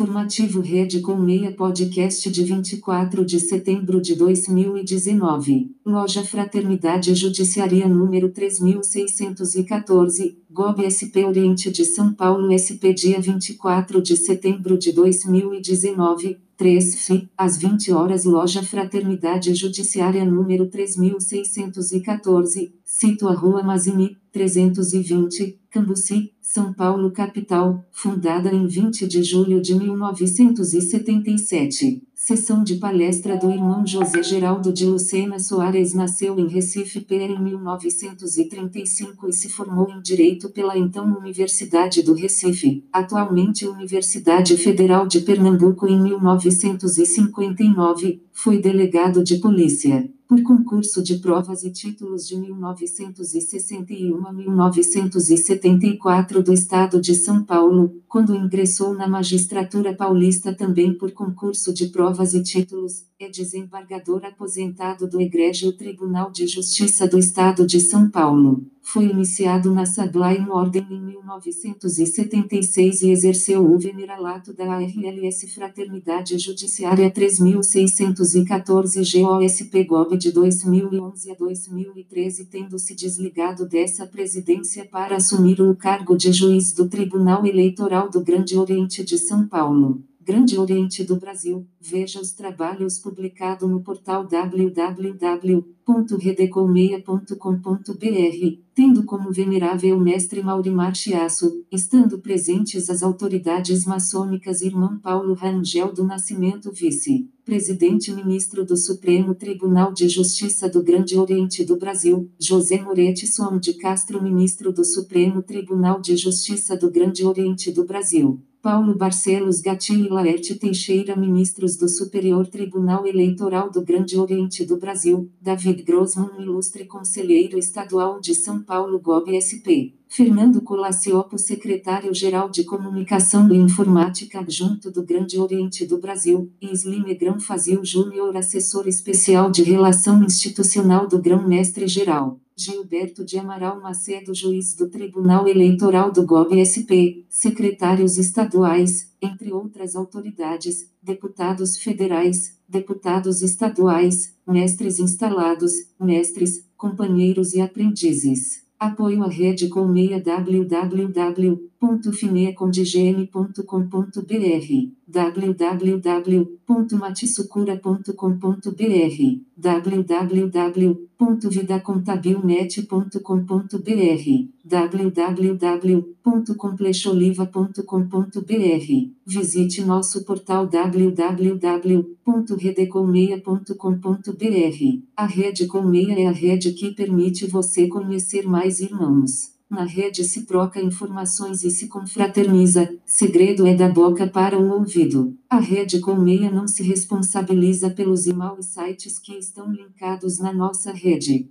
Informativo Rede com Meia Podcast de 24 de setembro de 2019. Loja Fraternidade Judiciaria número 3614, GOB SP Oriente de São Paulo SP dia 24 de setembro de 2019. 3 FI, às 20 horas Loja Fraternidade Judiciária número 3614, Cito a Rua Mazini, 320, Cambuci, São Paulo capital, fundada em 20 de julho de 1977. Sessão de palestra do irmão José Geraldo de Lucena Soares nasceu em Recife PR em 1935 e se formou em Direito pela então Universidade do Recife, atualmente Universidade Federal de Pernambuco. Em 1959, foi delegado de polícia por concurso de provas e títulos de 1961 a 1974 do Estado de São Paulo, quando ingressou na magistratura paulista também por concurso de provas e títulos, é desembargador aposentado do Egrégio Tribunal de Justiça do Estado de São Paulo. Foi iniciado na Sublime Ordem em 1976 e exerceu o veneralato da ARLS Fraternidade Judiciária 3614 GOSP GOB de 2011 a 2013 tendo se desligado dessa presidência para assumir o cargo de juiz do Tribunal Eleitoral do Grande Oriente de São Paulo. Grande Oriente do Brasil. Veja os trabalhos publicados no portal www.redecolmeia.com.br, tendo como venerável mestre Maurimar Chiasso, estando presentes as autoridades maçônicas Irmão Paulo Rangel do Nascimento Vice, presidente ministro do Supremo Tribunal de Justiça do Grande Oriente do Brasil, José Moretti Soam de Castro ministro do Supremo Tribunal de Justiça do Grande Oriente do Brasil. Paulo Barcelos Gatinho Laerte Teixeira Ministros do Superior Tribunal Eleitoral do Grande Oriente do Brasil, David Grossman Ilustre Conselheiro Estadual de São Paulo GOB SP, Fernando Colaciopo Secretário-Geral de Comunicação e Informática Adjunto do Grande Oriente do Brasil, Isli Negrão Fazil Júnior Assessor Especial de Relação Institucional do Grão-Mestre Geral. Gilberto de Amaral Macedo, juiz do Tribunal Eleitoral do GOB-SP, secretários estaduais, entre outras autoridades, deputados federais, deputados estaduais, mestres instalados, mestres, companheiros e aprendizes. Apoio à rede Colmeia www.fineacondigene.com.br www.matisucura.com.br www.vidacontabilnet.com.br www.complexoliva.com.br Visite nosso portal www.redecolmeia.com.br A Rede Colmeia é a rede que permite você conhecer mais irmãos. Na rede se troca informações e se confraterniza, segredo é da boca para o ouvido. A rede Colmeia não se responsabiliza pelos e-mails sites que estão linkados na nossa rede.